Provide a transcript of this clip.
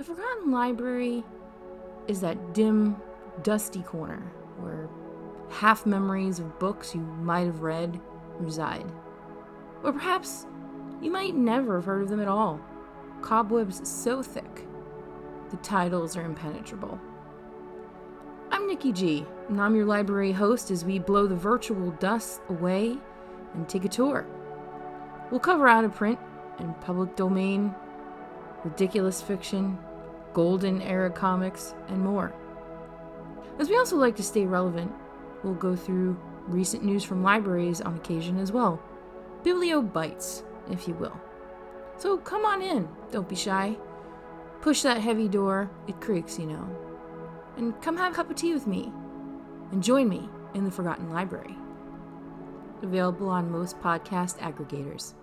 The Forgotten Library is that dim, dusty corner where half memories of books you might have read reside. Or perhaps you might never have heard of them at all. Cobwebs so thick, the titles are impenetrable. I'm Nikki G, and I'm your library host as we blow the virtual dust away and take a tour. We'll cover out of print and public domain, ridiculous fiction, golden era comics, and more. As we also like to stay relevant, we'll go through recent news from libraries on occasion as well. Biblio bites, if you will. So come on in, don't be shy. Push that heavy door, it creaks, you know. And come have a cup of tea with me, and join me in the Forgotten Library. Available on most podcast aggregators.